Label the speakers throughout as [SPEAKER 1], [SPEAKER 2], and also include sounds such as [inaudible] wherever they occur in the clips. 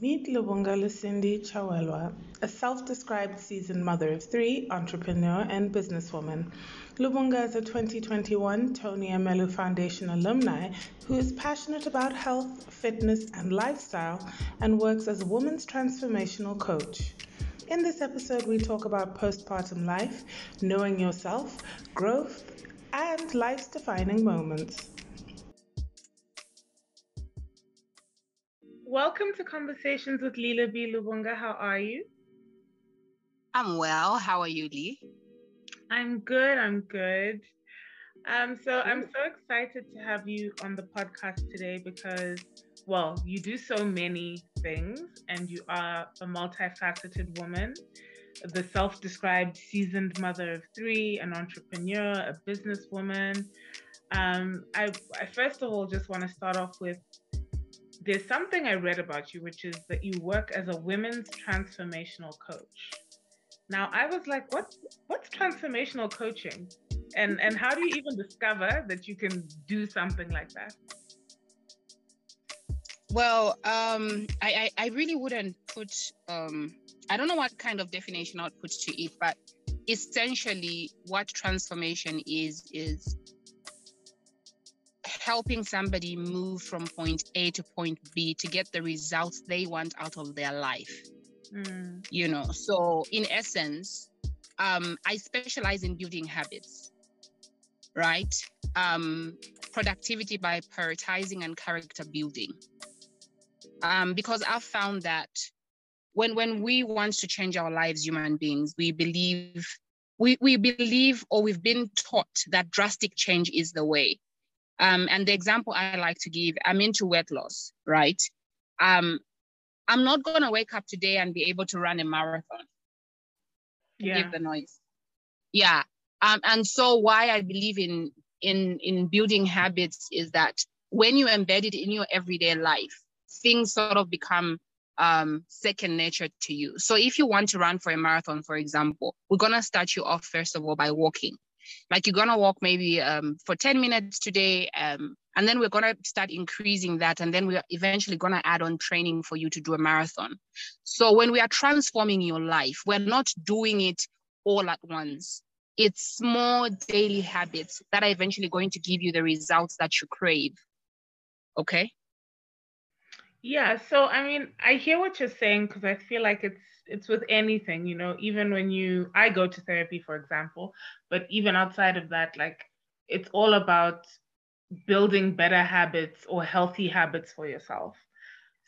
[SPEAKER 1] Meet Lubunga Lucindi Chawelwa, a self-described seasoned mother of three, entrepreneur, and businesswoman. Lubunga is a 2021 Tony Elumelu Foundation alumni who is passionate about health, fitness, and lifestyle and works as a woman's transformational coach. In this episode, we talk about postpartum life, knowing yourself, growth, and life's defining moments. Welcome to Conversations with Lila B. Lubunga. How are you?
[SPEAKER 2] I'm well. How are you, Lee?
[SPEAKER 1] I'm good. I'm good. Um, so I'm so excited to have you on the podcast today because, well, you do so many things and you are a multifaceted woman, the self-described seasoned mother of three, an entrepreneur, a businesswoman. Um, I, I first of all just want to start off with there's something I read about you, which is that you work as a women's transformational coach. Now I was like, what what's transformational coaching? And and how do you even discover that you can do something like that?
[SPEAKER 2] Well, um, I, I, I really wouldn't put um, I don't know what kind of definition I'd put to it, but essentially what transformation is is helping somebody move from point A to point B to get the results they want out of their life. Mm. You know, so in essence, um, I specialize in building habits, right? Um, productivity by prioritizing and character building. Um, because I've found that when when we want to change our lives, human beings, we believe we, we believe or we've been taught that drastic change is the way. Um, and the example I like to give, I'm into weight loss, right? Um, I'm not going to wake up today and be able to run a marathon. Yeah. Give the noise. Yeah. Um, and so why I believe in in in building habits is that when you embed it in your everyday life, things sort of become um, second nature to you. So if you want to run for a marathon, for example, we're gonna start you off first of all by walking. Like you're gonna walk maybe um, for 10 minutes today, um, and then we're gonna start increasing that, and then we're eventually gonna add on training for you to do a marathon. So when we are transforming your life, we're not doing it all at once. It's small daily habits that are eventually going to give you the results that you crave. Okay.
[SPEAKER 1] Yeah, so I mean, I hear what you're saying because I feel like it's it's with anything, you know, even when you I go to therapy for example, but even outside of that like it's all about building better habits or healthy habits for yourself.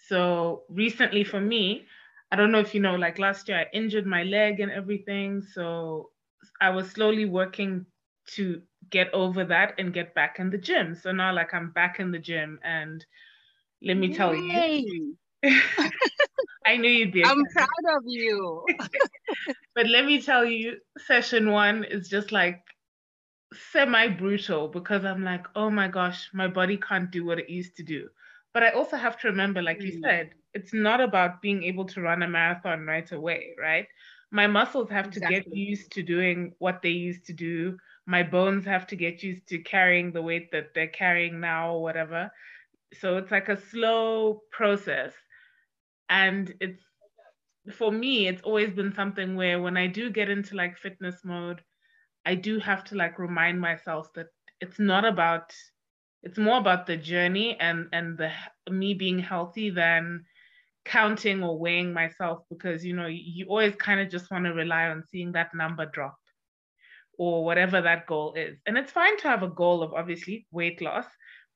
[SPEAKER 1] So recently for me, I don't know if you know like last year I injured my leg and everything, so I was slowly working to get over that and get back in the gym. So now like I'm back in the gym and let me Yay. tell you. [laughs] I knew you'd be.
[SPEAKER 2] I'm proud of you. [laughs]
[SPEAKER 1] but let me tell you, session one is just like semi brutal because I'm like, oh my gosh, my body can't do what it used to do. But I also have to remember, like mm. you said, it's not about being able to run a marathon right away, right? My muscles have exactly. to get used to doing what they used to do. My bones have to get used to carrying the weight that they're carrying now or whatever so it's like a slow process and it's for me it's always been something where when i do get into like fitness mode i do have to like remind myself that it's not about it's more about the journey and and the me being healthy than counting or weighing myself because you know you always kind of just want to rely on seeing that number drop or whatever that goal is and it's fine to have a goal of obviously weight loss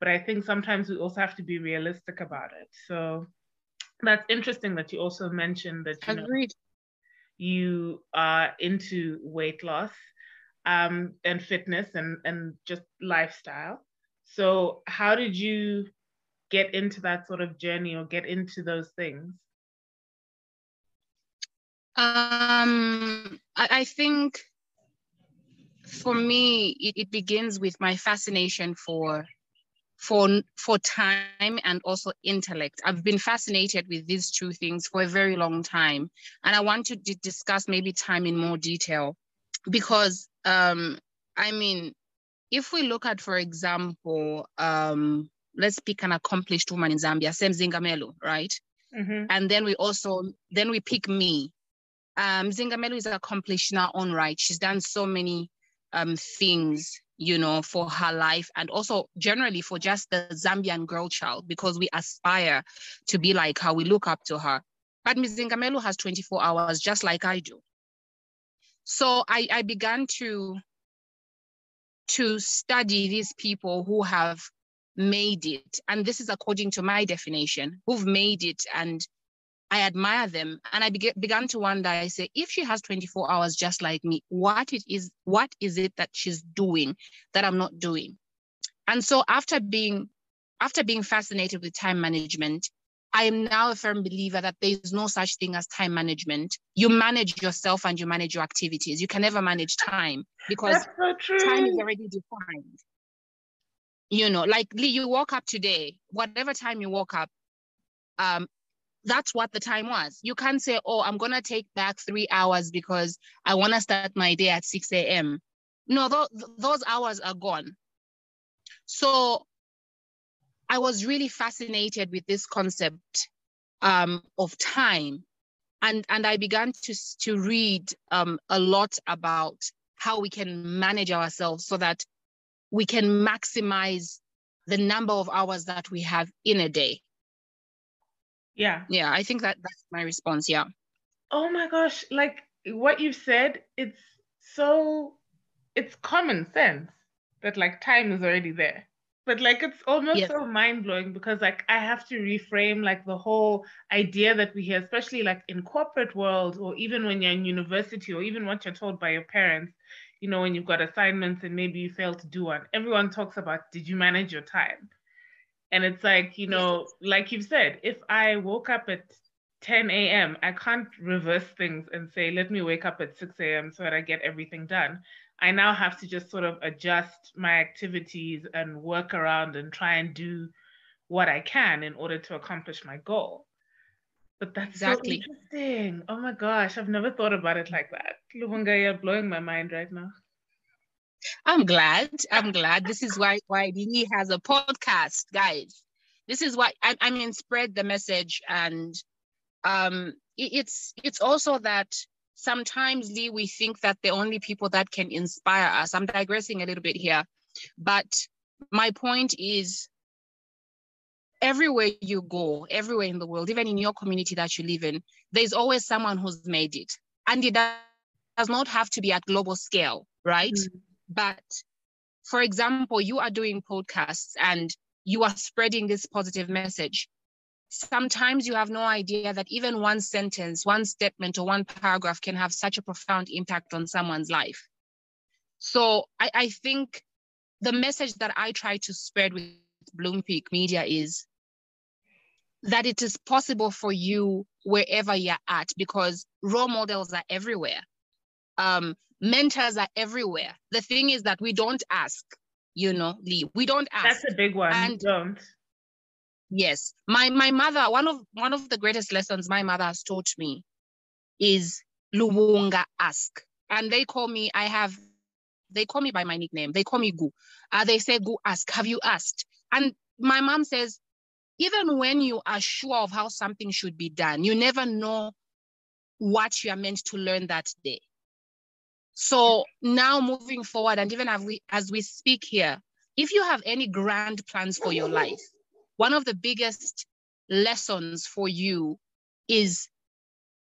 [SPEAKER 1] but I think sometimes we also have to be realistic about it. So that's interesting that you also mentioned that you know you are into weight loss um, and fitness and and just lifestyle. So how did you get into that sort of journey or get into those things?
[SPEAKER 2] Um, I, I think for me, it, it begins with my fascination for for for time and also intellect. I've been fascinated with these two things for a very long time, and I want to d- discuss maybe time in more detail because um, I mean, if we look at, for example, um, let's pick an accomplished woman in Zambia, Sem Zingamelo, right? Mm-hmm. And then we also then we pick me. Um, Zingamelu is accomplished in her own right. She's done so many um, things, you know, for her life and also generally for just the Zambian girl child because we aspire to be like her. We look up to her. But Ms. Zingamelu has 24 hours just like I do. So I, I began to to study these people who have made it. And this is according to my definition, who've made it and I admire them. And I be- began to wonder, I say, if she has 24 hours just like me, what it is, what is it that she's doing that I'm not doing? And so after being after being fascinated with time management, I am now a firm believer that there is no such thing as time management. You manage yourself and you manage your activities. You can never manage time because so time is already defined. You know, like Lee, you woke up today, whatever time you woke up, um, that's what the time was. You can't say, oh, I'm going to take back three hours because I want to start my day at 6 a.m. No, th- those hours are gone. So I was really fascinated with this concept um, of time. And, and I began to, to read um, a lot about how we can manage ourselves so that we can maximize the number of hours that we have in a day.
[SPEAKER 1] Yeah.
[SPEAKER 2] Yeah, I think that that's my response. Yeah.
[SPEAKER 1] Oh my gosh, like what you said, it's so it's common sense that like time is already there but like it's almost yes. so mind-blowing because like i have to reframe like the whole idea that we hear especially like in corporate world or even when you're in university or even what you're told by your parents you know when you've got assignments and maybe you fail to do one everyone talks about did you manage your time and it's like you know like you've said if i woke up at 10 a.m i can't reverse things and say let me wake up at 6 a.m so that i get everything done I now have to just sort of adjust my activities and work around and try and do what I can in order to accomplish my goal. But that's exactly. so interesting. Oh my gosh, I've never thought about it like that. Lubunga, you're blowing my mind right now.
[SPEAKER 2] I'm glad. I'm glad. This is why why he has a podcast, guys. This is why I, I mean spread the message and um it's it's also that sometimes Lee, we think that the only people that can inspire us. I'm digressing a little bit here, but my point is everywhere you go, everywhere in the world, even in your community that you live in, there's always someone who's made it. And it does not have to be at global scale, right? Mm-hmm. But for example, you are doing podcasts and you are spreading this positive message sometimes you have no idea that even one sentence, one statement, or one paragraph can have such a profound impact on someone's life. So I, I think the message that I try to spread with Bloom Peak Media is that it is possible for you wherever you're at because role models are everywhere. Um, mentors are everywhere. The thing is that we don't ask, you know, Lee. We don't ask.
[SPEAKER 1] That's a big one. And, don't.
[SPEAKER 2] Yes. My my mother, one of one of the greatest lessons my mother has taught me is Lubunga ask. And they call me, I have they call me by my nickname. They call me Gu. Uh, they say, Gu, ask, have you asked? And my mom says, even when you are sure of how something should be done, you never know what you are meant to learn that day. So now moving forward, and even as we as we speak here, if you have any grand plans for your life, one of the biggest lessons for you is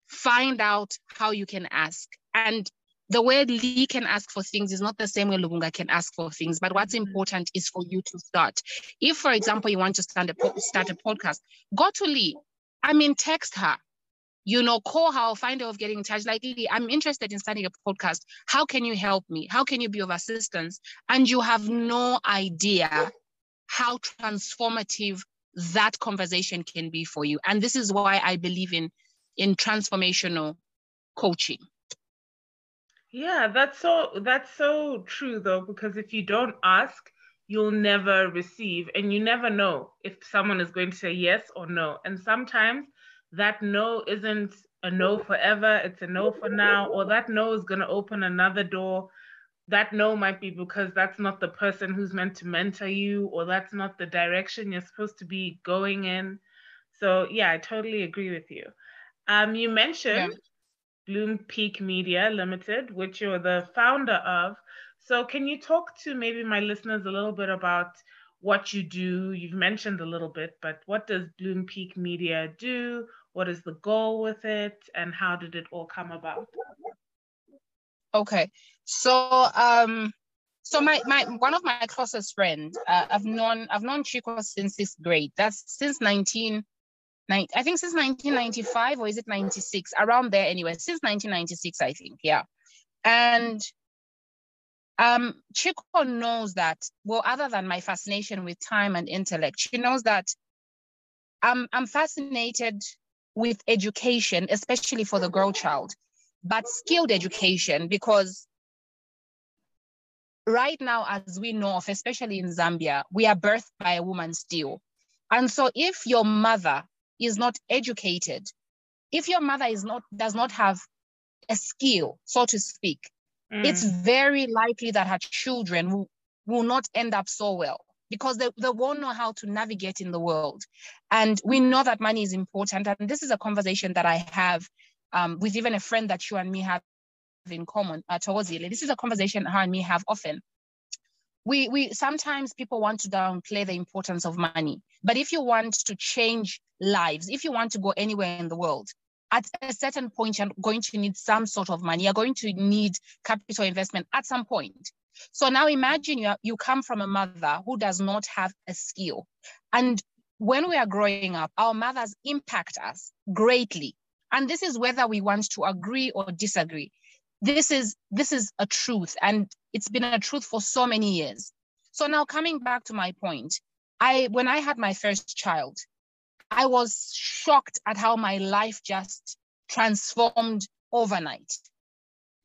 [SPEAKER 2] find out how you can ask. And the way Lee can ask for things is not the same way Lubunga can ask for things. But what's mm-hmm. important is for you to start. If, for example, you want to start a, start a podcast, go to Lee. I mean, text her. You know, call her or find her of getting in touch. Like, I'm interested in starting a podcast. How can you help me? How can you be of assistance? And you have no idea how transformative that conversation can be for you. And this is why I believe in in transformational coaching.
[SPEAKER 1] Yeah, that's so that's so true though because if you don't ask, you'll never receive and you never know if someone is going to say yes or no. And sometimes that no isn't a no forever, it's a no for now or that no is going to open another door that no might be because that's not the person who's meant to mentor you or that's not the direction you're supposed to be going in So yeah, I totally agree with you. Um, you mentioned yeah. Bloom Peak Media Limited, which you're the founder of. So can you talk to maybe my listeners a little bit about what you do? You've mentioned a little bit, but what does Bloom Peak Media do? What is the goal with it, and how did it all come about?
[SPEAKER 2] Okay, so um, so my my one of my closest friends, uh, I've known I've known Chico since sixth grade. That's since 19, I think since 1995 or is it 96? Around there anyway. Since 1996, I think. Yeah, and um, Chico knows that. Well, other than my fascination with time and intellect, she knows that I'm I'm fascinated with education, especially for the girl child, but skilled education because right now, as we know of, especially in Zambia, we are birthed by a woman still. And so if your mother is not educated, if your mother is not does not have a skill, so to speak, mm. it's very likely that her children will, will not end up so well because they, they won't know how to navigate in the world. And we know that money is important. And this is a conversation that I have um, with even a friend that you and me have in common uh. This is a conversation her and me have often. We, we sometimes people want to downplay the importance of money, but if you want to change lives, if you want to go anywhere in the world, at a certain point you're going to need some sort of money. You're going to need capital investment at some point. So now imagine you, you come from a mother who does not have a skill. And when we are growing up, our mothers impact us greatly. And this is whether we want to agree or disagree this is this is a truth and it's been a truth for so many years so now coming back to my point i when i had my first child i was shocked at how my life just transformed overnight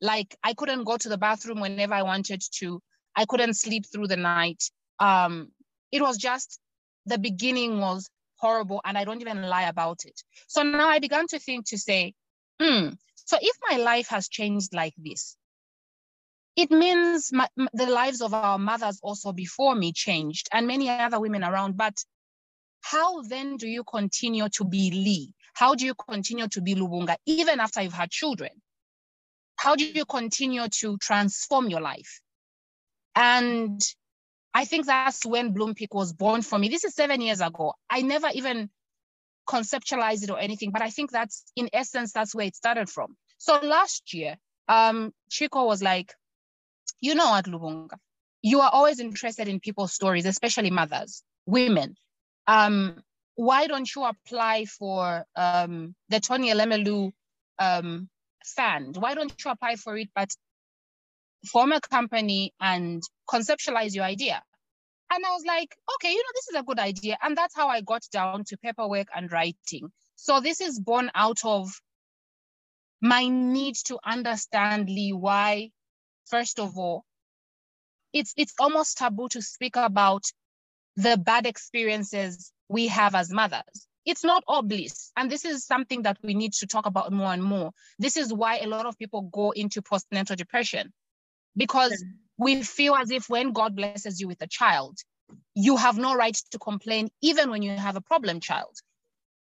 [SPEAKER 2] like i couldn't go to the bathroom whenever i wanted to i couldn't sleep through the night um it was just the beginning was horrible and i don't even lie about it so now i began to think to say hmm so if my life has changed like this, it means my, the lives of our mothers also before me changed and many other women around. But how then do you continue to be Lee? How do you continue to be Lubunga even after you've had children? How do you continue to transform your life? And I think that's when Bloom Peak was born for me. This is seven years ago. I never even conceptualized it or anything, but I think that's in essence, that's where it started from. So last year, um, Chico was like, you know what, Lubunga, you are always interested in people's stories, especially mothers, women. Um, why don't you apply for um, the Tony Elumelu um, fund? Why don't you apply for it, but form a company and conceptualize your idea? And I was like, okay, you know, this is a good idea. And that's how I got down to paperwork and writing. So this is born out of my need to understand Lee why, first of all, it's it's almost taboo to speak about the bad experiences we have as mothers. It's not all bliss. And this is something that we need to talk about more and more. This is why a lot of people go into postnatal depression because we feel as if when God blesses you with a child, you have no right to complain, even when you have a problem child.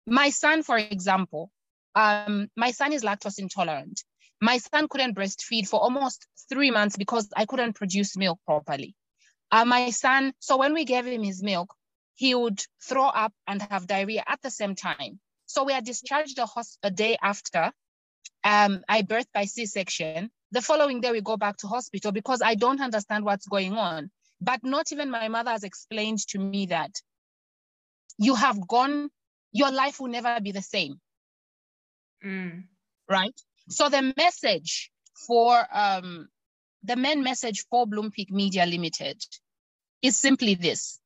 [SPEAKER 2] My son, for example, um, my son is lactose intolerant. My son couldn't breastfeed for almost three months because I couldn't produce milk properly. Uh, my son, so when we gave him his milk, he would throw up and have diarrhea at the same time. So we are discharged a, a day after um, I birthed by C-section the following day, we go back to hospital because I don't understand what's going on. But not even my mother has explained to me that you have gone, your life will never be the same. Mm. Right? So the message for um, the main message for Bloom Peak Media Limited is simply this.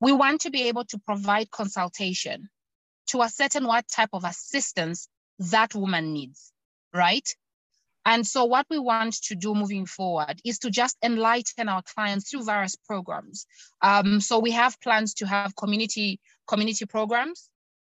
[SPEAKER 2] We want to be able to provide consultation to ascertain what type of assistance that woman needs, right? And so what we want to do moving forward is to just enlighten our clients through various programs. Um, so we have plans to have community, community programs,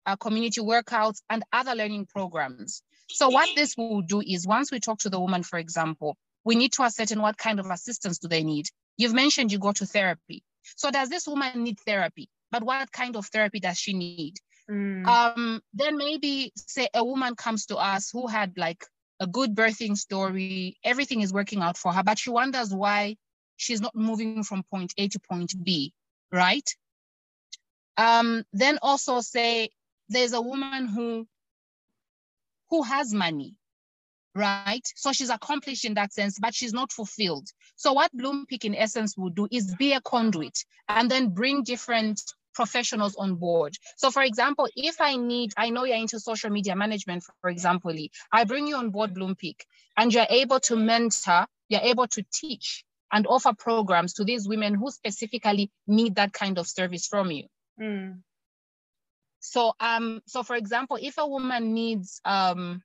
[SPEAKER 2] uh, community workouts, and other learning programs. So what this will do is once we talk to the woman, for example, we need to ascertain what kind of assistance do they need. You've mentioned you go to therapy. So does this woman need therapy? But what kind of therapy does she need? Mm. Um, then maybe say a woman comes to us who had like a good birthing story, everything is working out for her, but she wonders why she's not moving from point A to point B, right? Um, then also say there's a woman who who has money, right? So she's accomplished in that sense, but she's not fulfilled. So what Bloompeak in essence will do is be a conduit and then bring different professionals on board. So for example, if I need, I know you're into social media management, for example, I bring you on board Bloompeak and you're able to mentor, you're able to teach and offer programs to these women who specifically need that kind of service from you. Mm. So, um, so for example, if a woman needs, um,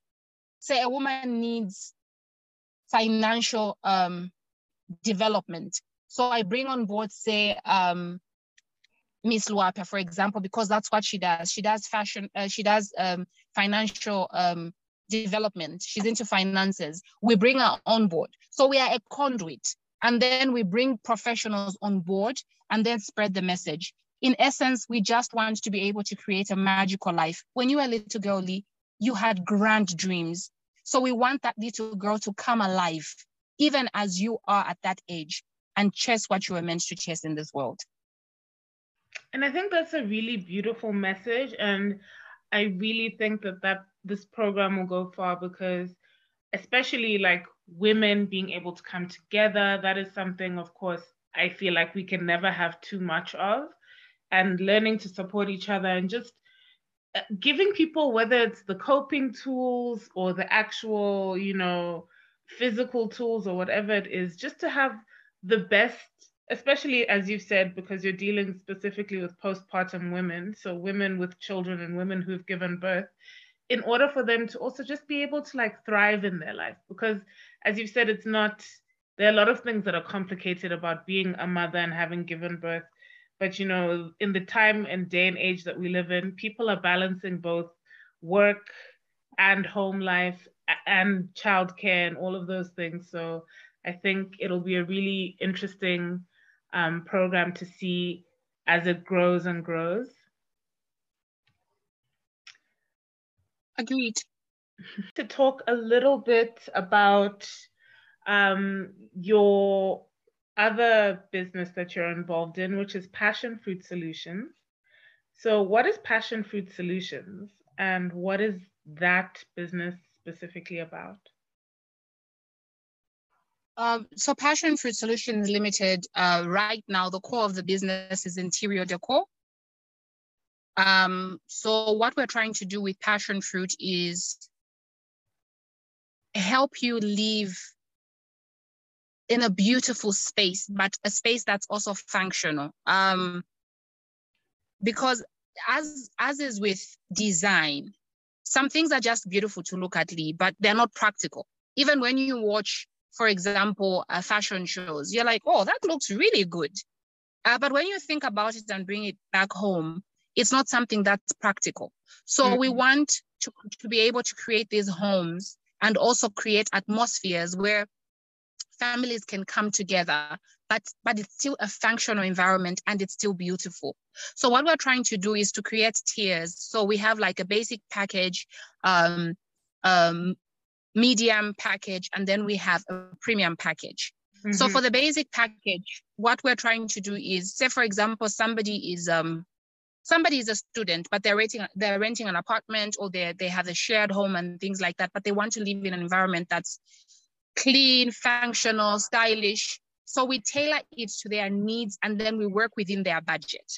[SPEAKER 2] say a woman needs financial um, development, so I bring on board, say, um, Miss Luapa, for example, because that's what she does. She does fashion, uh, she does um, financial um, development. She's into finances. We bring her on board. So we are a conduit. And then we bring professionals on board and then spread the message. In essence, we just want to be able to create a magical life. When you were a little girly, you had grand dreams. So we want that little girl to come alive, even as you are at that age, and chase what you were meant to chase in this world.
[SPEAKER 1] And I think that's a really beautiful message. And I really think that, that this program will go far because, especially like women being able to come together, that is something, of course, I feel like we can never have too much of. And learning to support each other and just Uh, giving people, whether it's the coping tools or the actual, you know, physical tools or whatever it is, just to have the best especially as you've said, because you're dealing specifically with postpartum women, so women with children and women who've given birth, in order for them to also just be able to like thrive in their life. Because as you've said, it's not, there are a lot of things that are complicated about being a mother and having given birth. But you know, in the time and day and age that we live in, people are balancing both work and home life and childcare and all of those things. So I think it'll be a really interesting um, program to see as it grows and grows.
[SPEAKER 2] Agreed.
[SPEAKER 1] To talk a little bit about um, your other business that you're involved in, which is Passion Fruit Solutions. So, what is Passion Fruit Solutions and what is that business specifically about?
[SPEAKER 2] Um, so Passion Fruit Solutions Limited, uh, right now, the core of the business is interior decor. Um, so what we're trying to do with Passion Fruit is help you live in a beautiful space, but a space that's also functional. Um, because as, as is with design, some things are just beautiful to look at, Lee, but they're not practical. Even when you watch for example, uh, fashion shows, you're like, oh, that looks really good. Uh, but when you think about it and bring it back home, it's not something that's practical. So mm-hmm. we want to, to be able to create these homes and also create atmospheres where families can come together, but, but it's still a functional environment and it's still beautiful. So what we're trying to do is to create tiers. So we have like a basic package, um, um, medium package, and then we have a premium package. Mm-hmm. So for the basic package, what we're trying to do is, say for example, somebody is um somebody is a student, but they're renting they're renting an apartment or they they have a shared home and things like that, but they want to live in an environment that's clean, functional, stylish. So we tailor it to their needs and then we work within their budget.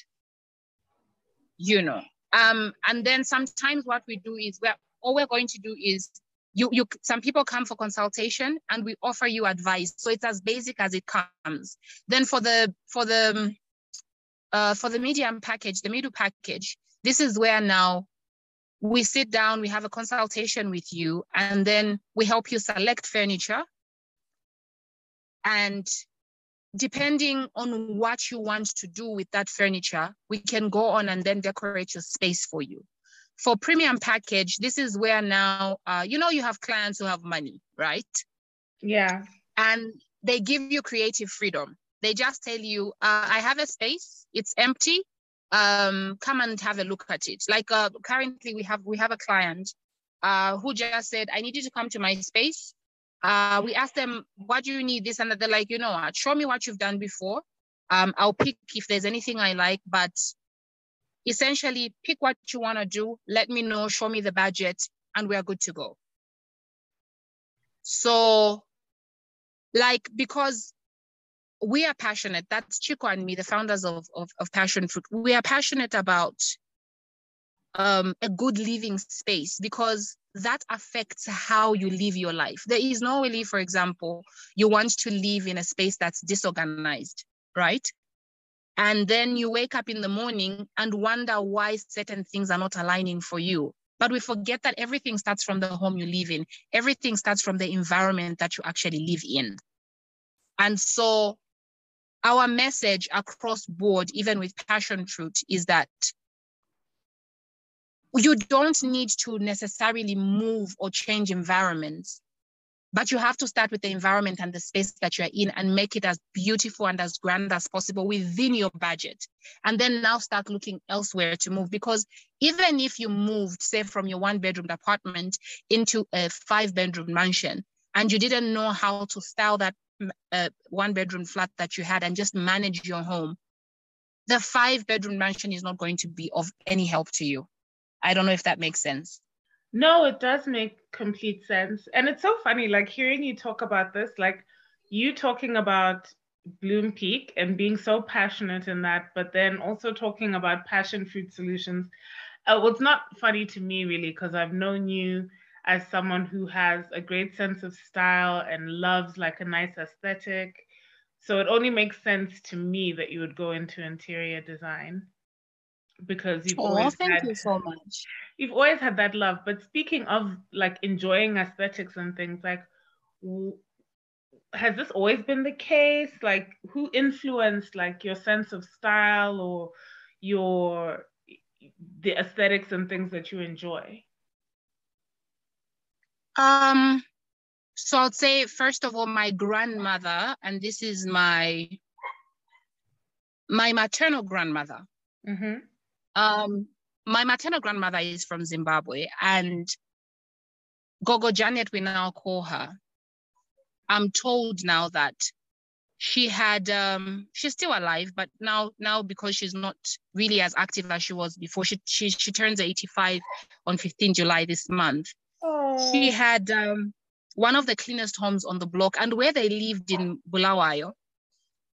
[SPEAKER 2] You know. Um, and then sometimes what we do is we're all we're going to do is you you some people come for consultation and we offer you advice so it's as basic as it comes then for the for the uh, for the medium package the middle package this is where now we sit down we have a consultation with you and then we help you select furniture and depending on what you want to do with that furniture we can go on and then decorate your space for you for premium package, this is where now, uh, you know, you have clients who have money, right?
[SPEAKER 1] Yeah.
[SPEAKER 2] And they give you creative freedom. They just tell you, uh, I have a space, it's empty. Um, come and have a look at it. Like uh, currently we have we have a client uh, who just said, I need you to come to my space. Uh, we asked them, what do you need this and that? They're like, you know show me what you've done before. Um, I'll pick if there's anything I like, but essentially pick what you want to do, let me know, show me the budget, and we're good to go. So, like, because we are passionate, that's Chico and me, the founders of, of, of Passion Fruit, we are passionate about um, a good living space because that affects how you live your life. There is no way, for example, you want to live in a space that's disorganized, right? And then you wake up in the morning and wonder why certain things are not aligning for you. But we forget that everything starts from the home you live in, everything starts from the environment that you actually live in. And so, our message across board, even with Passion Fruit, is that you don't need to necessarily move or change environments but you have to start with the environment and the space that you're in and make it as beautiful and as grand as possible within your budget. And then now start looking elsewhere to move because even if you moved say from your one bedroom apartment into a five bedroom mansion and you didn't know how to style that uh, one bedroom flat that you had and just manage your home the five bedroom mansion is not going to be of any help to you I don't know if that makes sense.
[SPEAKER 1] No, it does make complete sense. And it's so funny, like hearing you talk about this, like you talking about Bloom Peak and being so passionate in that, but then also talking about Passion Fruit Solutions. Uh, well, it's not funny to me really, because I've known you as someone who has a great sense of style and loves like a nice aesthetic. So it only makes sense to me that you would go into interior design because you've oh, always
[SPEAKER 2] thank
[SPEAKER 1] had,
[SPEAKER 2] you so much.
[SPEAKER 1] You've always had that love. But speaking of like enjoying aesthetics and things, like w- has this always been the case? Like who influenced like your sense of style or your the aesthetics and things that you enjoy?
[SPEAKER 2] Um so I'd say first of all my grandmother and this is my my maternal grandmother. Mm-hmm. Um, my maternal grandmother is from Zimbabwe, and Gogo Janet, we now call her. I'm told now that she had um, she's still alive, but now now because she's not really as active as she was before, she she, she turns 85 on 15 July this month. Aww. She had um, one of the cleanest homes on the block, and where they lived in Bulawayo,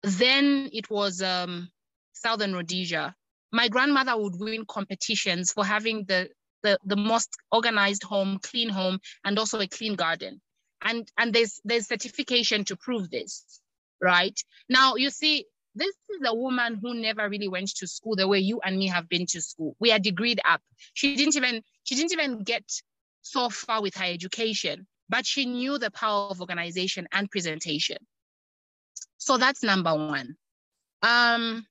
[SPEAKER 2] then it was um, Southern Rhodesia my grandmother would win competitions for having the, the, the most organized home, clean home, and also a clean garden. And, and there's, there's certification to prove this, right? Now, you see, this is a woman who never really went to school the way you and me have been to school. We are degreed up. She didn't even, she didn't even get so far with her education, but she knew the power of organization and presentation. So that's number one. Um,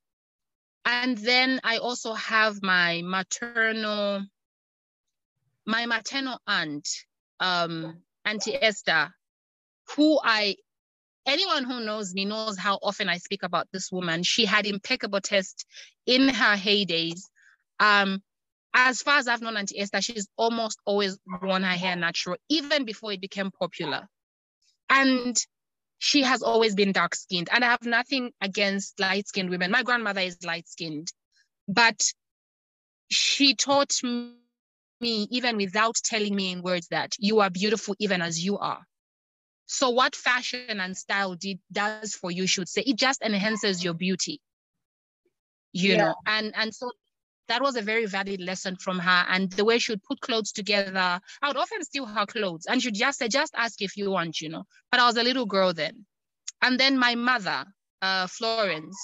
[SPEAKER 2] and then I also have my maternal, my maternal aunt, um, Auntie Esther, who I, anyone who knows me knows how often I speak about this woman. She had impeccable taste in her heydays. Um, as far as I've known Auntie Esther, she's almost always worn her hair natural, even before it became popular. And she has always been dark skinned. And I have nothing against light skinned women. My grandmother is light skinned, but she taught me, even without telling me in words, that you are beautiful even as you are. So, what fashion and style did, does for you, should say, it just enhances your beauty, you yeah. know. And and so that was a very valid lesson from her. And the way she would put clothes together, I would often steal her clothes and she'd just say, just ask if you want, you know. But I was a little girl then. And then my mother, uh, Florence,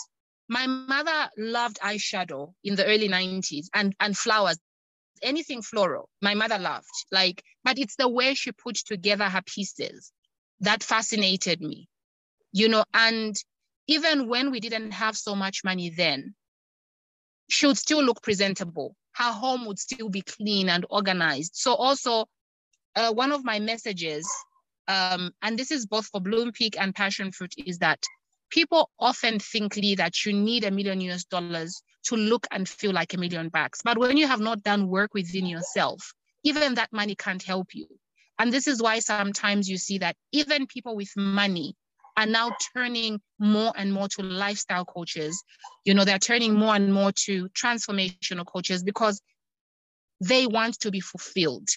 [SPEAKER 2] my mother loved eyeshadow in the early 90s and, and flowers, anything floral. My mother loved, like, but it's the way she put together her pieces that fascinated me, you know. And even when we didn't have so much money then, she would still look presentable. Her home would still be clean and organized. So also, uh, one of my messages, um, and this is both for Bloom Peak and Passion Fruit, is that people often think, Lee, that you need a million US dollars to look and feel like a million bucks. But when you have not done work within yourself, even that money can't help you. And this is why sometimes you see that even people with money are now turning more and more to lifestyle coaches. You know, they're turning more and more to transformational coaches because they want to be fulfilled.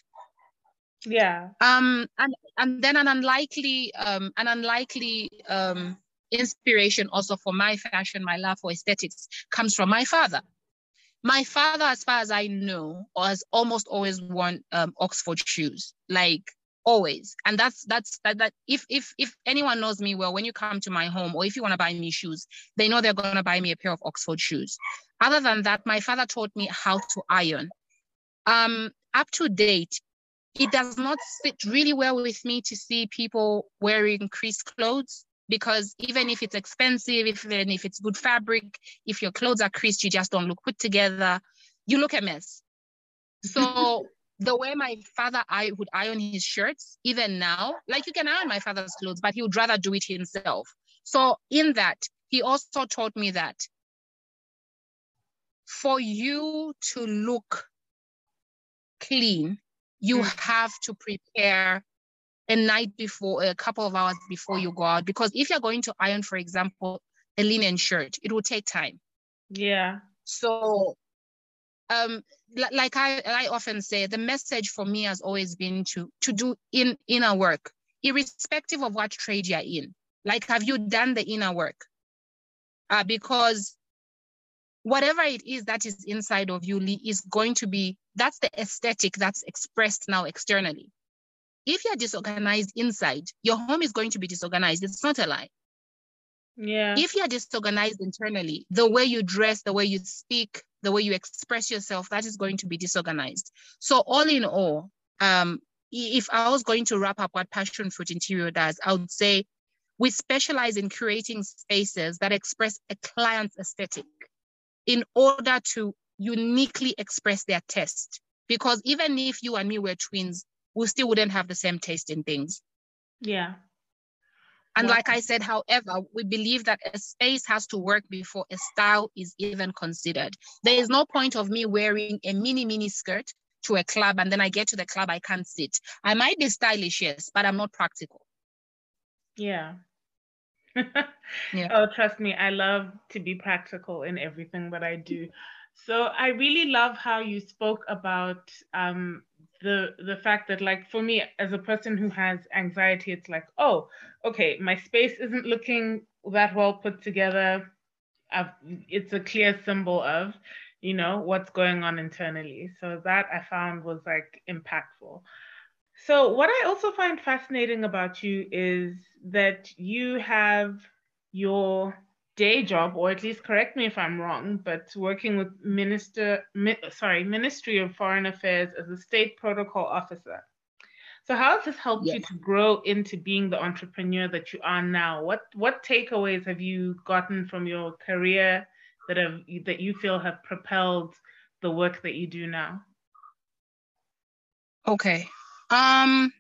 [SPEAKER 1] Yeah.
[SPEAKER 2] Um, and and then an unlikely um an unlikely um inspiration also for my fashion, my love for aesthetics comes from my father. My father, as far as I know, has almost always worn um, Oxford shoes, like always. And that's that's that that if if if anyone knows me well, when you come to my home or if you want to buy me shoes, they know they're gonna buy me a pair of Oxford shoes. Other than that, my father taught me how to iron. Um, up to date, it does not sit really well with me to see people wearing creased clothes because even if it's expensive, even if it's good fabric, if your clothes are creased, you just don't look put together. You look a mess. So the way my father I would iron his shirts, even now, like you can iron my father's clothes, but he would rather do it himself. So in that, he also taught me that for you to look clean, you mm. have to prepare a night before, a couple of hours before you go out. Because if you're going to iron, for example, a linen shirt, it will take time.
[SPEAKER 1] Yeah.
[SPEAKER 2] So, um, like I, I often say, the message for me has always been to to do in inner work, irrespective of what trade you're in. Like, have you done the inner work? Uh, because whatever it is that is inside of you is going to be that's the aesthetic that's expressed now externally if you're disorganized inside, your home is going to be disorganized. It's not a lie.
[SPEAKER 1] Yeah.
[SPEAKER 2] If you're disorganized internally, the way you dress, the way you speak, the way you express yourself, that is going to be disorganized. So, all in all, um, if I was going to wrap up what Passion Fruit Interior does, I would say we specialize in creating spaces that express a client's aesthetic in order to uniquely express their taste. Because even if you and me were twins, we still wouldn't have the same taste in things.
[SPEAKER 1] Yeah.
[SPEAKER 2] And like I said, however, we believe that a space has to work before a style is even considered. There is no point of me wearing a mini, mini skirt to a club and then I get to the club, I can't sit. I might be stylish, yes, but I'm not practical.
[SPEAKER 1] Yeah. [laughs] yeah. Oh, trust me, I love to be practical in everything that I do. So I really love how you spoke about um, the the fact that like for me as a person who has anxiety it's like oh okay my space isn't looking that well put together. I've, it's a clear symbol of you know what's going on internally. So that i found was like impactful. So what i also find fascinating about you is that you have your day job, or at least correct me if I'm wrong, but working with Minister, Mi- sorry, Ministry of Foreign Affairs as a state protocol officer. So how has this helped yes. you to grow into being the entrepreneur that you are now? What what takeaways have you gotten from your career that have that you feel have propelled the work that you do now?
[SPEAKER 2] Okay. Um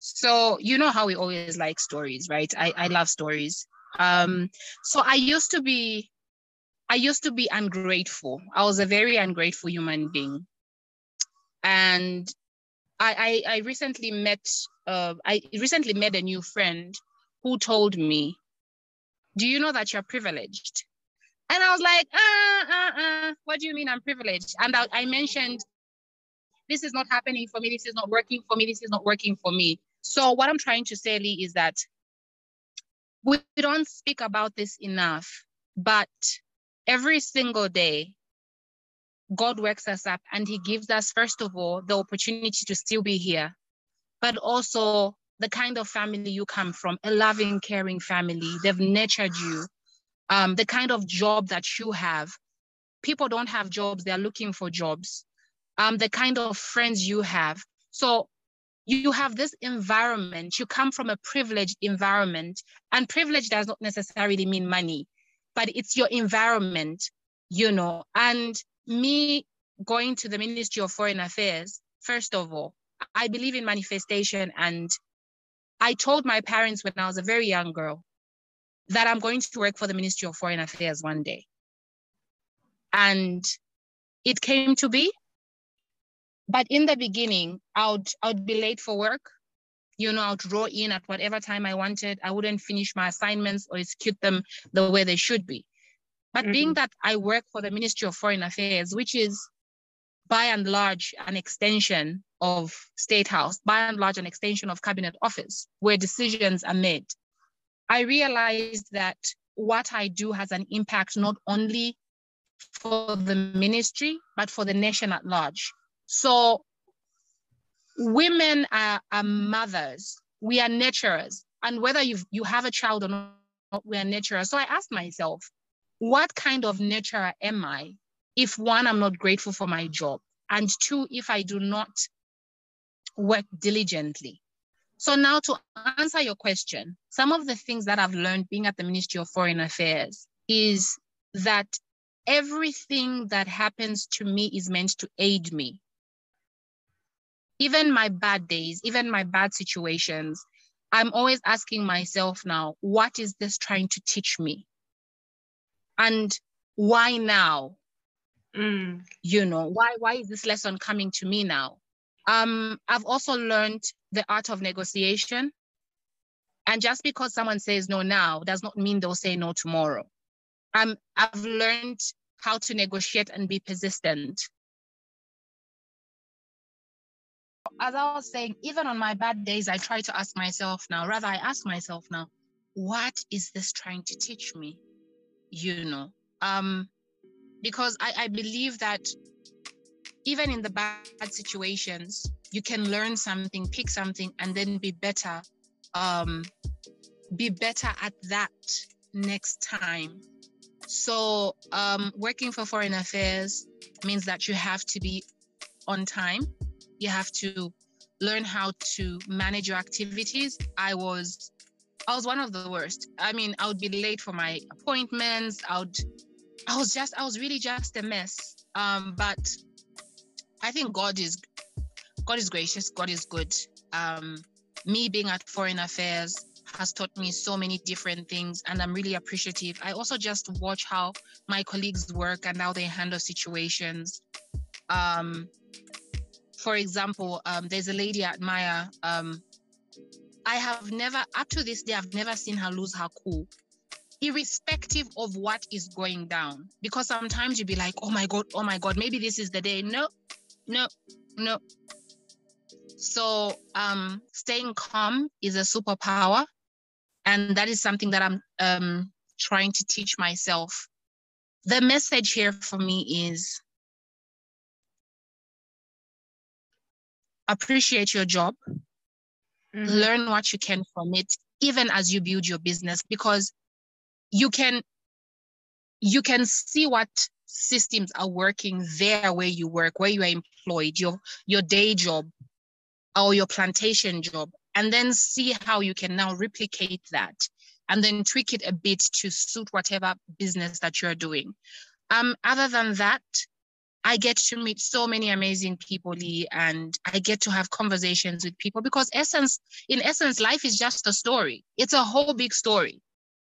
[SPEAKER 2] so you know how we always like stories, right? I, I love stories. Um, so I used to be, I used to be ungrateful. I was a very ungrateful human being. And I, I, I recently met, uh, I recently met a new friend who told me, do you know that you're privileged? And I was like, uh, uh, uh, what do you mean I'm privileged? And I, I mentioned, this is not happening for me. This is not working for me. This is not working for me. So what I'm trying to say, Lee, is that we don't speak about this enough, but every single day, God wakes us up and He gives us, first of all, the opportunity to still be here, but also the kind of family you come from a loving, caring family. They've nurtured you, um, the kind of job that you have. People don't have jobs, they're looking for jobs. Um, the kind of friends you have. So you have this environment, you come from a privileged environment, and privilege does not necessarily mean money, but it's your environment, you know. And me going to the Ministry of Foreign Affairs, first of all, I believe in manifestation. And I told my parents when I was a very young girl that I'm going to work for the Ministry of Foreign Affairs one day. And it came to be. But in the beginning, I would, I would be late for work. You know, I would draw in at whatever time I wanted. I wouldn't finish my assignments or execute them the way they should be. But mm-hmm. being that I work for the Ministry of Foreign Affairs, which is by and large an extension of State House, by and large an extension of Cabinet Office, where decisions are made, I realized that what I do has an impact not only for the ministry, but for the nation at large. So women are, are mothers, we are nurturers. And whether you you have a child or not, we are nurturers. So I asked myself, what kind of nurturer am I if one, I'm not grateful for my job, and two, if I do not work diligently? So now to answer your question, some of the things that I've learned being at the Ministry of Foreign Affairs is that everything that happens to me is meant to aid me. Even my bad days, even my bad situations, I'm always asking myself now, what is this trying to teach me? And why now? Mm. You know, why why is this lesson coming to me now? Um, I've also learned the art of negotiation. And just because someone says no now does not mean they'll say no tomorrow. Um, I've learned how to negotiate and be persistent. As I was saying, even on my bad days, I try to ask myself now, rather, I ask myself now, what is this trying to teach me? You know, um, because I, I believe that even in the bad situations, you can learn something, pick something, and then be better. Um, be better at that next time so, um, working for foreign affairs means that you have to be on time. You have to learn how to manage your activities. I was, I was one of the worst. I mean, I would be late for my appointments. I would, I was just, I was really just a mess. Um, but I think God is, God is gracious. God is good. Um, me being at foreign affairs, has taught me so many different things and I'm really appreciative. I also just watch how my colleagues work and how they handle situations. Um, for example, um, there's a lady at Maya. Um, I have never, up to this day, I've never seen her lose her cool, irrespective of what is going down. Because sometimes you'd be like, oh my God, oh my God, maybe this is the day. No, no, no. So um, staying calm is a superpower and that is something that i'm um, trying to teach myself the message here for me is appreciate your job mm-hmm. learn what you can from it even as you build your business because you can you can see what systems are working there where you work where you are employed your your day job or your plantation job and then see how you can now replicate that and then tweak it a bit to suit whatever business that you're doing. Um, other than that, I get to meet so many amazing people, Lee, and I get to have conversations with people because essence, in essence, life is just a story. It's a whole big story,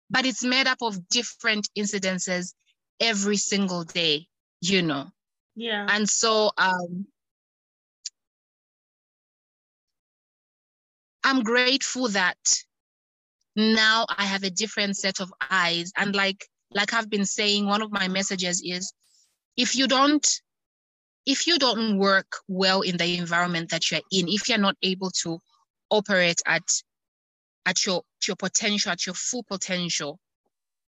[SPEAKER 2] but it's made up of different incidences every single day, you know.
[SPEAKER 1] Yeah.
[SPEAKER 2] And so um I'm grateful that now I have a different set of eyes. And like like I've been saying, one of my messages is if you don't if you don't work well in the environment that you're in, if you're not able to operate at at your your potential, at your full potential,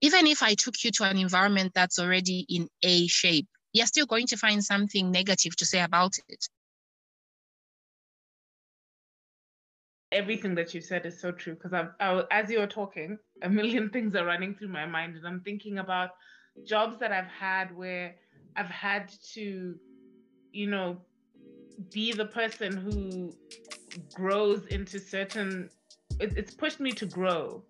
[SPEAKER 2] even if I took you to an environment that's already in A shape, you're still going to find something negative to say about it.
[SPEAKER 1] everything that you said is so true because I, as you're talking, a million [laughs] things are running through my mind, and I'm thinking about jobs that I've had where I've had to, you know, be the person who grows into certain. It, it's pushed me to grow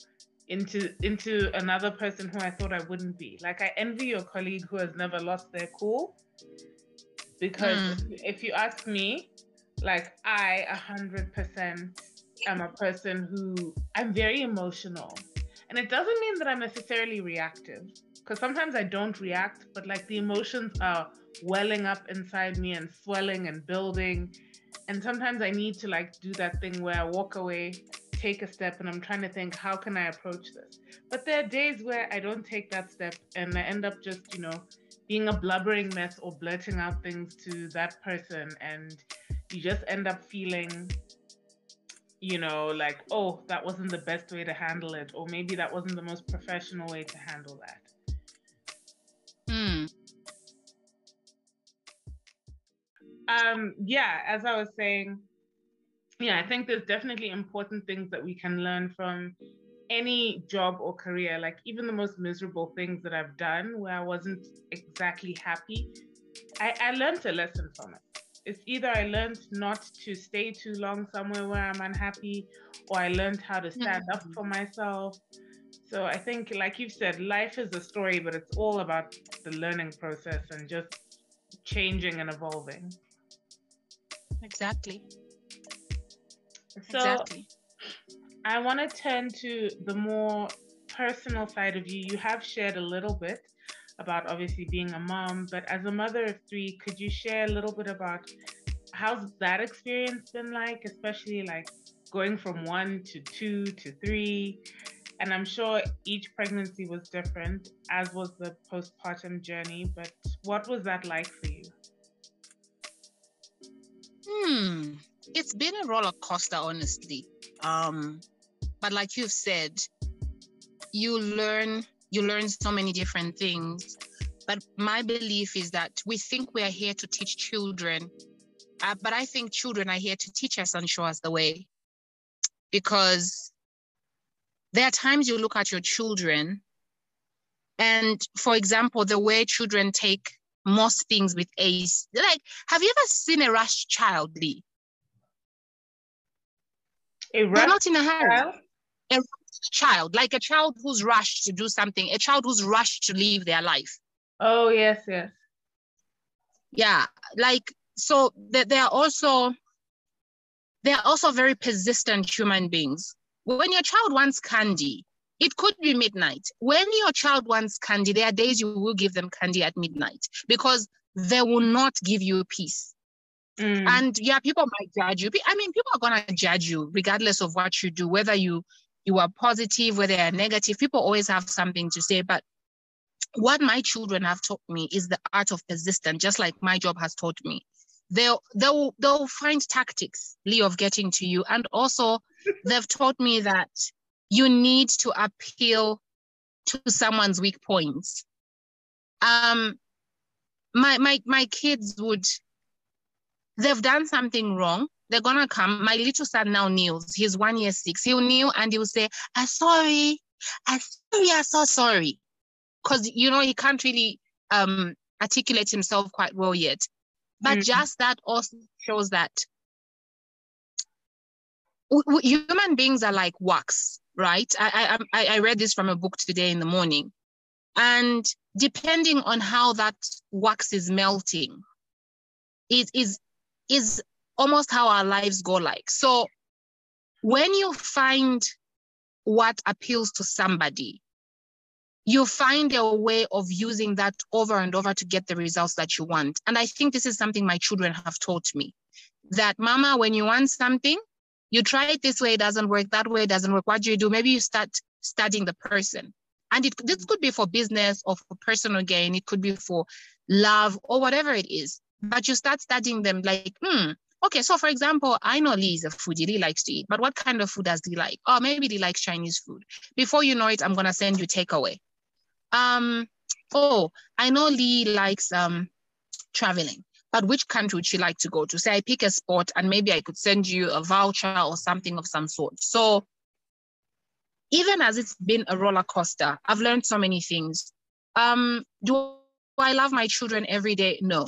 [SPEAKER 1] into into another person who I thought I wouldn't be. Like I envy your colleague who has never lost their cool, because mm. if you ask me, like I a hundred percent am a person who I'm very emotional. And it doesn't mean that I'm necessarily reactive, because sometimes I don't react, but like the emotions are welling up inside me and swelling and building. And sometimes I need to like do that thing where I walk away, take a step, and I'm trying to think, how can I approach this? But there are days where I don't take that step and I end up just, you know, being a blubbering mess or blurting out things to that person. And you just end up feeling you know, like, oh, that wasn't the best way to handle it, or maybe that wasn't the most professional way to handle that. Um, yeah, as I was saying, yeah, I think there's definitely important things that we can learn from any job or career. Like even the most miserable things that I've done where I wasn't exactly happy, I, I learned a lesson from it. It's either I learned not to stay too long somewhere where I'm unhappy, or I learned how to stand mm-hmm. up for myself. So I think, like you've said, life is a story, but it's all about the learning process and just changing and evolving.
[SPEAKER 2] Exactly.
[SPEAKER 1] So exactly. I want to turn to the more personal side of you. You have shared a little bit about obviously being a mom, but as a mother of three, could you share a little bit about how's that experience been like, especially like going from one to two to three? And I'm sure each pregnancy was different, as was the postpartum journey. But what was that like for you?
[SPEAKER 2] Hmm, it's been a roller coaster, honestly. Um, but like you've said, you learn you learn so many different things. But my belief is that we think we are here to teach children, uh, but I think children are here to teach us and show us the way. Because there are times you look at your children, and for example, the way children take most things with ACE. Like, have you ever seen a rushed child, Lee?
[SPEAKER 1] A rushed They're
[SPEAKER 2] not in a hurry. Child? A child, like a child who's rushed to do something, a child who's rushed to live their life.
[SPEAKER 1] Oh, yes, yes.
[SPEAKER 2] Yeah, like, so that they are also, they are also very persistent human beings. When your child wants candy, it could be midnight. When your child wants candy, there are days you will give them candy at midnight because they will not give you peace. Mm. And yeah, people might judge you. I mean, people are gonna judge you regardless of what you do, whether you you are positive, whether you're negative. People always have something to say. But what my children have taught me is the art of persistence, just like my job has taught me. They'll they'll they'll find tactics, Lee, of getting to you. And also they've taught me that you need to appeal to someone's weak points. Um, my my my kids would they've done something wrong. They're gonna come. My little son now kneels. He's one year six. He'll kneel and he'll say, "I'm sorry, I'm sorry, I'm so sorry," because you know he can't really um articulate himself quite well yet. But mm-hmm. just that also shows that human beings are like wax right? I, I, I read this from a book today in the morning. And depending on how that wax is melting, it is, is almost how our lives go like. So when you find what appeals to somebody, you find a way of using that over and over to get the results that you want. And I think this is something my children have taught me that, Mama, when you want something, you try it this way, it doesn't work, that way it doesn't work. What do you do? Maybe you start studying the person. And it, this could be for business or for personal gain, it could be for love or whatever it is. But you start studying them like, hmm, okay, so for example, I know Lee is a foodie, Lee likes to eat, but what kind of food does he like? Oh, maybe he likes Chinese food. Before you know it, I'm gonna send you takeaway. Um, oh, I know Lee likes um traveling but which country would she like to go to? Say I pick a spot and maybe I could send you a voucher or something of some sort. So even as it's been a roller coaster, I've learned so many things. Um, do I love my children every day? No.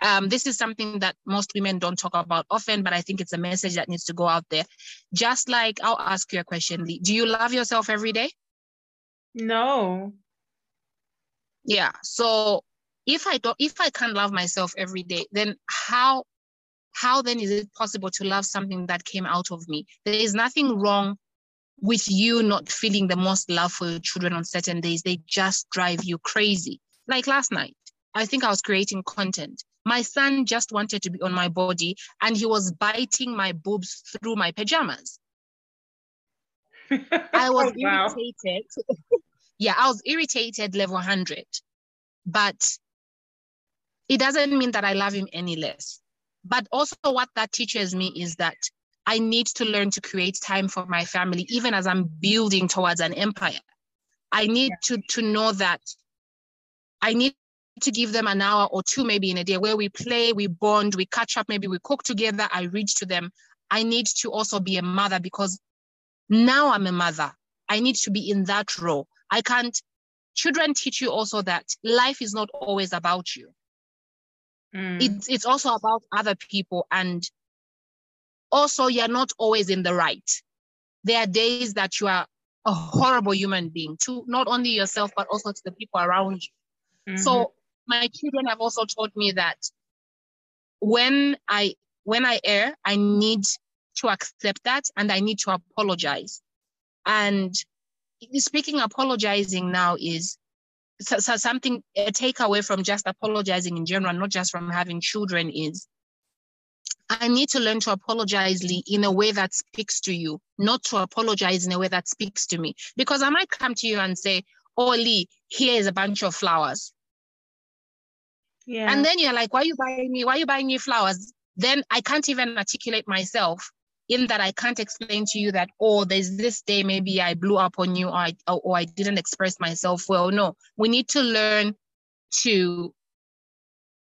[SPEAKER 2] Um, this is something that most women don't talk about often, but I think it's a message that needs to go out there. Just like I'll ask you a question, Lee. Do you love yourself every day?
[SPEAKER 1] No.
[SPEAKER 2] Yeah. So if I don't, if I can't love myself every day, then how, how then is it possible to love something that came out of me? There is nothing wrong with you not feeling the most love for your children on certain days, they just drive you crazy. Like last night, I think I was creating content. My son just wanted to be on my body and he was biting my boobs through my pajamas. [laughs] I was oh, wow. irritated. [laughs] yeah, I was irritated level 100. But it doesn't mean that I love him any less. But also, what that teaches me is that I need to learn to create time for my family, even as I'm building towards an empire. I need to, to know that I need to give them an hour or two, maybe in a day, where we play, we bond, we catch up, maybe we cook together, I reach to them. I need to also be a mother because now I'm a mother. I need to be in that role. I can't, children teach you also that life is not always about you. Mm. It's, it's also about other people. And also, you're not always in the right. There are days that you are a horrible human being to not only yourself, but also to the people around you. Mm-hmm. So, my children have also taught me that when I when I err, I need to accept that and I need to apologize. And speaking apologizing now is so, so something a takeaway from just apologizing in general, not just from having children, is I need to learn to apologize Lee, in a way that speaks to you, not to apologize in a way that speaks to me. Because I might come to you and say, Oh, Lee, here is a bunch of flowers. Yeah. And then you're like, why are you buying me? Why are you buying me flowers? Then I can't even articulate myself in that I can't explain to you that, oh, there's this day maybe I blew up on you or I, or I didn't express myself well. No, we need to learn to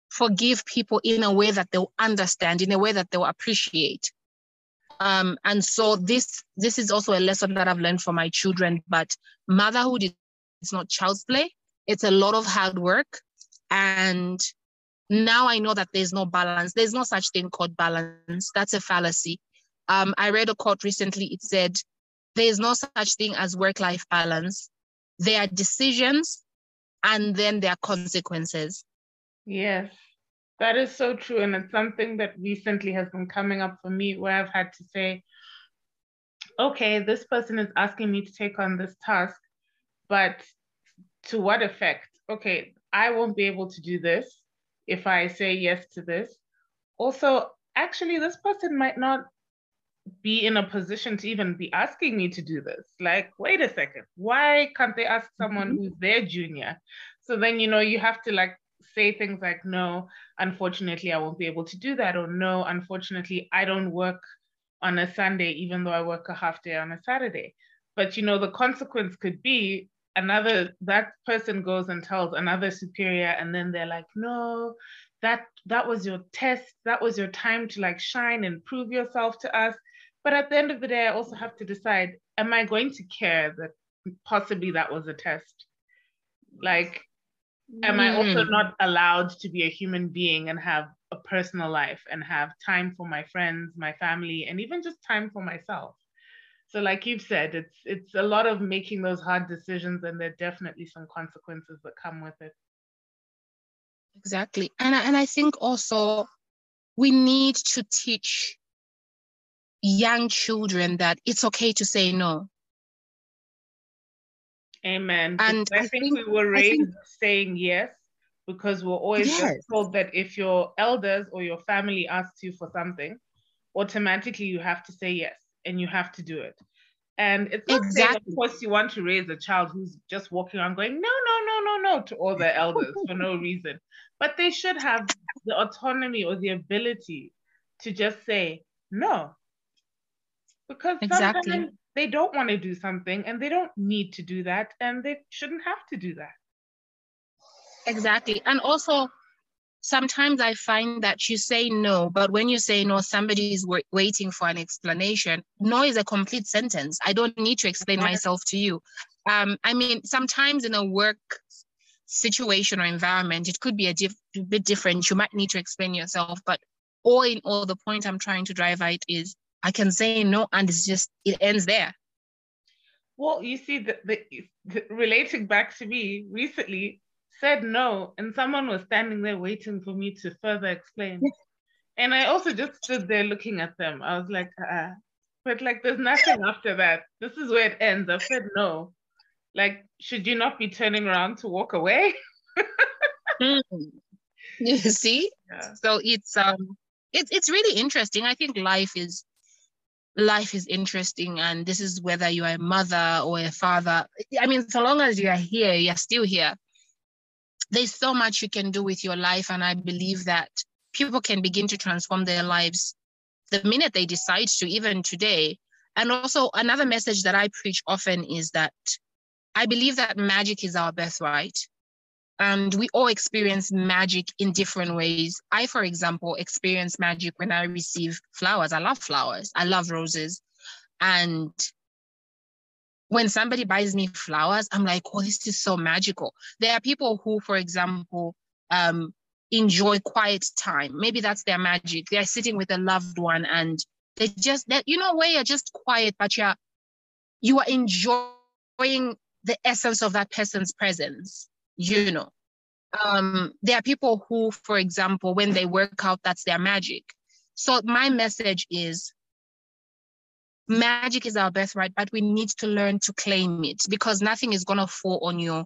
[SPEAKER 2] forgive people in a way that they'll understand, in a way that they'll appreciate. Um, and so this this is also a lesson that I've learned for my children. But motherhood is not child's play. It's a lot of hard work. And now I know that there's no balance. There's no such thing called balance. That's a fallacy. Um, I read a quote recently. It said, there is no such thing as work-life balance. There are decisions and then there are consequences.
[SPEAKER 1] Yes, that is so true. And it's something that recently has been coming up for me where I've had to say, okay, this person is asking me to take on this task, but to what effect? Okay, I won't be able to do this if I say yes to this. Also, actually, this person might not be in a position to even be asking me to do this. Like, wait a second, why can't they ask someone mm-hmm. who's their junior? So then, you know, you have to like say things like, no, unfortunately, I won't be able to do that. Or no, unfortunately, I don't work on a Sunday, even though I work a half day on a Saturday. But, you know, the consequence could be another, that person goes and tells another superior, and then they're like, no, that that was your test that was your time to like shine and prove yourself to us but at the end of the day, I also have to decide am I going to care that possibly that was a test? Like, am mm. I also hmm. not allowed to be a human being and have a personal life and have time for my friends, my family, and even just time for myself? So, like you've said, it's it's a lot of making those hard decisions, and there are definitely some consequences that come with it.
[SPEAKER 2] Exactly, and and I think also we need to teach young children that it's okay to say no.
[SPEAKER 1] Amen. And I, I think, think, we were raised think, saying yes because we're always yes. told that if your elders or your family asks you for something, automatically you have to say yes and you have to do it. And it's not exactly. of course, you want to raise a child who's just walking around going, no, no, no, no, no, to all their elders for no [laughs] reason. But they should have the autonomy or the ability to just say, no, because exactly. sometimes they don't want to do something and they don't need to do that and they shouldn't have to do that.
[SPEAKER 2] Exactly. And also, sometimes I find that you say no, but when you say no, somebody is w- waiting for an explanation. No is a complete sentence. I don't need to explain myself to you. Um, I mean, sometimes in a work situation or environment, it could be a diff- bit different. You might need to explain yourself, but all in all, the point I'm trying to drive at is I can say no, and it's just it ends there.
[SPEAKER 1] Well, you see, the, the, the, relating back to me recently said no, and someone was standing there waiting for me to further explain. and I also just stood there looking at them. I was like, uh, but like there's nothing after that. This is where it ends. I said no. Like, should you not be turning around to walk away? [laughs]
[SPEAKER 2] mm. You see? Yeah. So it's um it's it's really interesting. I think life is life is interesting and this is whether you are a mother or a father. I mean, so long as you are here, you're still here. There's so much you can do with your life. And I believe that people can begin to transform their lives the minute they decide to, even today. And also, another message that I preach often is that I believe that magic is our birthright. And we all experience magic in different ways. I, for example, experience magic when I receive flowers. I love flowers, I love roses. And when somebody buys me flowers, I'm like, oh, this is so magical. There are people who, for example, um, enjoy quiet time. Maybe that's their magic. They're sitting with a loved one and they just that you know where you're just quiet, but you're you are enjoying the essence of that person's presence, you know. Um, there are people who, for example, when they work out, that's their magic. So my message is magic is our birthright, but we need to learn to claim it because nothing is gonna fall on your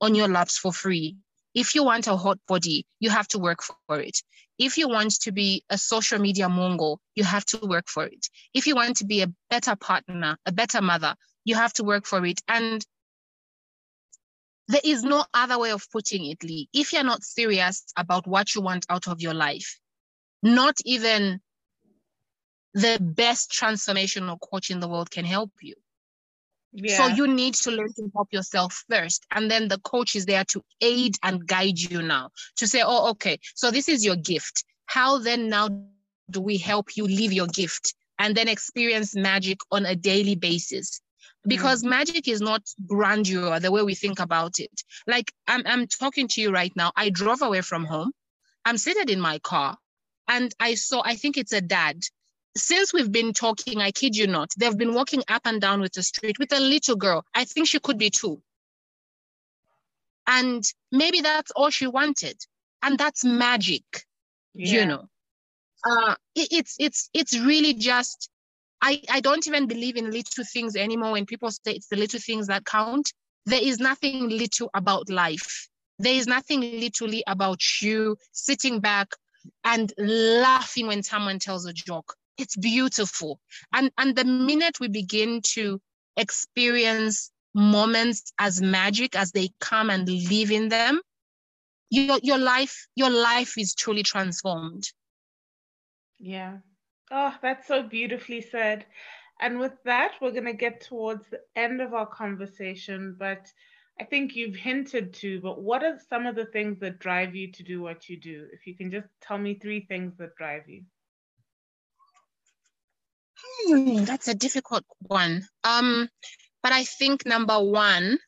[SPEAKER 2] on your laps for free. If you want a hot body, you have to work for it. If you want to be a social media mongol, you have to work for it. If you want to be a better partner, a better mother, you have to work for it. And there is no other way of putting it, Lee. If you're not serious about what you want out of your life, not even the best transformational coach in the world can help you. Yeah. So you need to learn to help yourself first. And then the coach is there to aid and guide you now to say, oh, okay, so this is your gift. How then now do we help you live your gift and then experience magic on a daily basis? Because mm. magic is not grandeur the way we think about it. Like I'm, I'm talking to you right now. I drove away from home. I'm seated in my car and I saw, I think it's a dad since we've been talking, I kid you not, they've been walking up and down with the street with a little girl. I think she could be two. And maybe that's all she wanted. And that's magic, yeah. you know. Uh, it, it's it's it's really just I, I don't even believe in little things anymore when people say it's the little things that count. There is nothing little about life. There is nothing literally about you sitting back and laughing when someone tells a joke it's beautiful. And, and the minute we begin to experience moments as magic as they come and live in them, your, your life, your life is truly transformed.
[SPEAKER 1] Yeah. Oh, that's so beautifully said. And with that, we're going to get towards the end of our conversation. But I think you've hinted to, but what are some of the things that drive you to do what you do? If you can just tell me three things that drive you.
[SPEAKER 2] Hmm, that's a difficult one. Um, but I think number one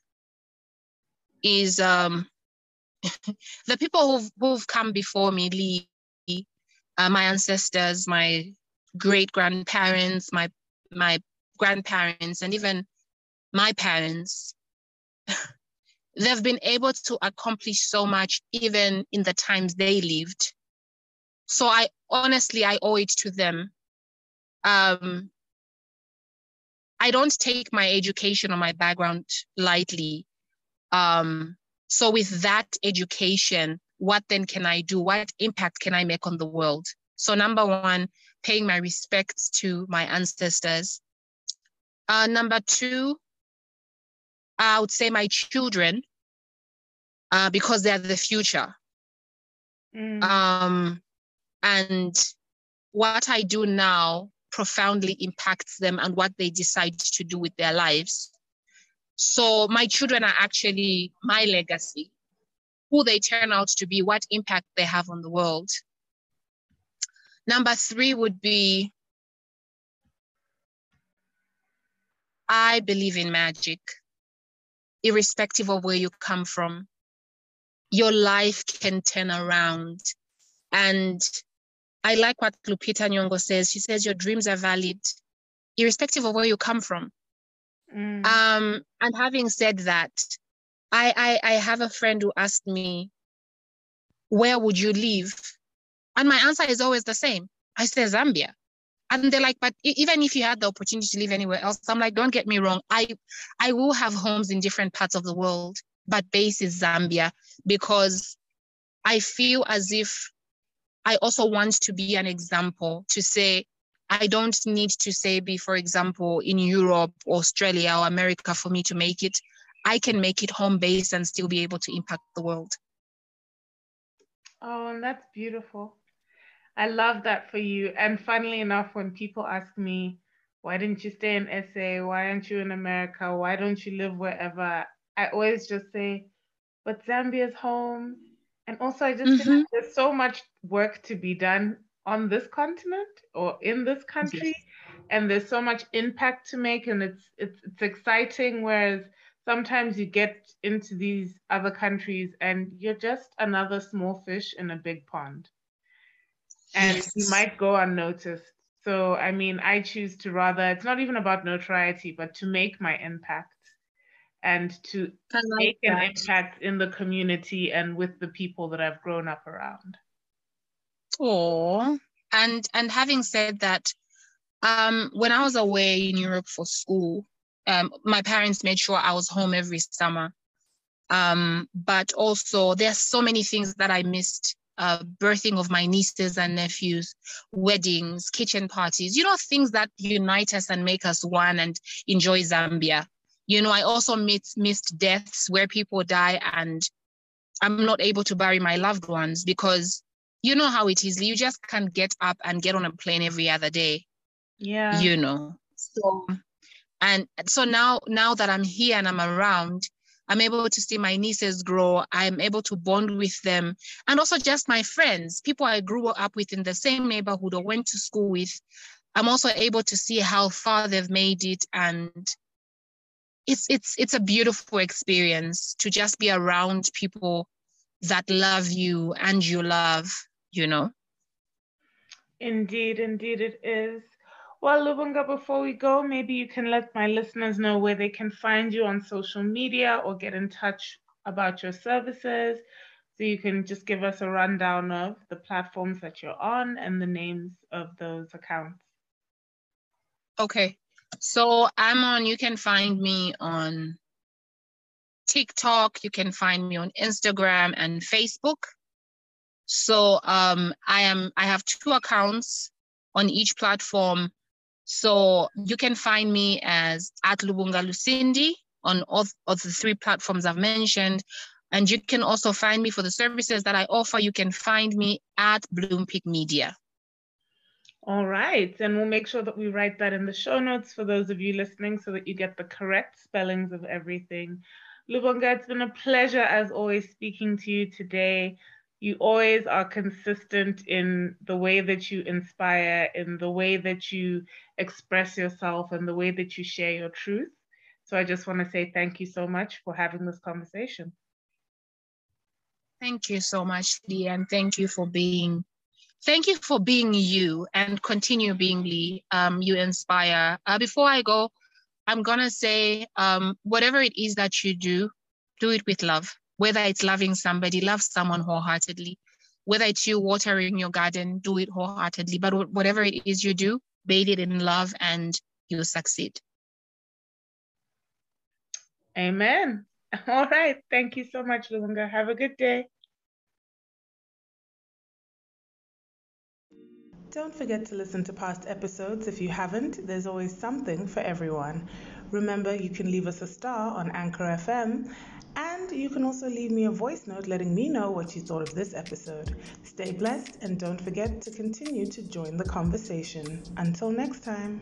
[SPEAKER 2] is um, [laughs] the people who've, who've come before me, Lee, uh, my ancestors, my great grandparents, my my grandparents, and even my parents. [laughs] They've been able to accomplish so much even in the times they lived. So I honestly I owe it to them um, I don't take my education or my background lightly. Um, so with that education, what then can I do? What impact can I make on the world? So number one, paying my respects to my ancestors. Uh, number two, I would say my children, uh, because they're the future. Mm. Um, and what I do now profoundly impacts them and what they decide to do with their lives. So my children are actually my legacy, who they turn out to be, what impact they have on the world. Number three would be I believe in magic, irrespective of where you come from. Your life can turn around. And I like what Lupita Nyong'o says. She says your dreams are valid, irrespective of where you come from. Mm. Um, and having said that, I, I I have a friend who asked me, "Where would you live?" And my answer is always the same. I say Zambia. and they're like, but even if you had the opportunity to live anywhere else, I'm like, don't get me wrong. I I will have homes in different parts of the world, but base is Zambia because I feel as if I also want to be an example to say I don't need to say be, for example, in Europe, Australia, or America for me to make it. I can make it home based and still be able to impact the world.
[SPEAKER 1] Oh, and that's beautiful. I love that for you. And funnily enough, when people ask me, why didn't you stay in SA? Why aren't you in America? Why don't you live wherever? I always just say, but Zambia's home. And also, I just mm-hmm. there's so much work to be done on this continent or in this country, yes. and there's so much impact to make, and it's it's it's exciting. Whereas sometimes you get into these other countries and you're just another small fish in a big pond and yes. you might go unnoticed. So, I mean, I choose to rather, it's not even about notoriety, but to make my impact and to like make that. an impact in the community and with the people that I've grown up around.
[SPEAKER 2] Oh, and and having said that, um, when I was away in Europe for school, um, my parents made sure I was home every summer. Um, but also, there are so many things that I missed uh, birthing of my nieces and nephews, weddings, kitchen parties, you know, things that unite us and make us one and enjoy Zambia. You know, I also missed, missed deaths where people die and I'm not able to bury my loved ones because you know how it is. You just can't get up and get on a plane every other day.
[SPEAKER 1] Yeah.
[SPEAKER 2] You know. So and so now now that I'm here and I'm around, I'm able to see my nieces grow. I'm able to bond with them. And also just my friends, people I grew up with in the same neighborhood or went to school with. I'm also able to see how far they've made it. And it's it's it's a beautiful experience to just be around people that love you and you love, you know.
[SPEAKER 1] Indeed, indeed it is. Well, Lubunga, before we go, maybe you can let my listeners know where they can find you on social media or get in touch about your services. So you can just give us a rundown of the platforms that you're on and the names of those accounts.
[SPEAKER 2] Okay. So I'm on, you can find me on TikTok, you can find me on Instagram and Facebook. So um, I am I have two accounts on each platform. So you can find me as at Lubunga Lucindi on all of the three platforms I've mentioned. And you can also find me for the services that I offer. You can find me at Bloompeak Media.
[SPEAKER 1] All right. And we'll make sure that we write that in the show notes for those of you listening so that you get the correct spellings of everything. Lubunga, it's been a pleasure as always speaking to you today you always are consistent in the way that you inspire, in the way that you express yourself, and the way that you share your truth. So I just want to say thank you so much for having this conversation.
[SPEAKER 2] Thank you so much, Lee, and thank you for being thank you for being you and continue being Lee. Um, you inspire. Uh, before I go, I'm gonna say um, whatever it is that you do, do it with love whether it's loving somebody, love someone wholeheartedly. Whether it's you watering your garden, do it wholeheartedly. But whatever it is you do, bathe it in love and you'll succeed.
[SPEAKER 1] Amen. [laughs] All right. Thank you so much, Lubunga. Have a good day. Don't forget to listen to past episodes. If you haven't, there's always something for everyone. Remember, you can leave us a star on Anchor FM and you can also leave me a voice note letting me know what you thought of this episode. Stay blessed and don't forget to continue to join the conversation. Until next time.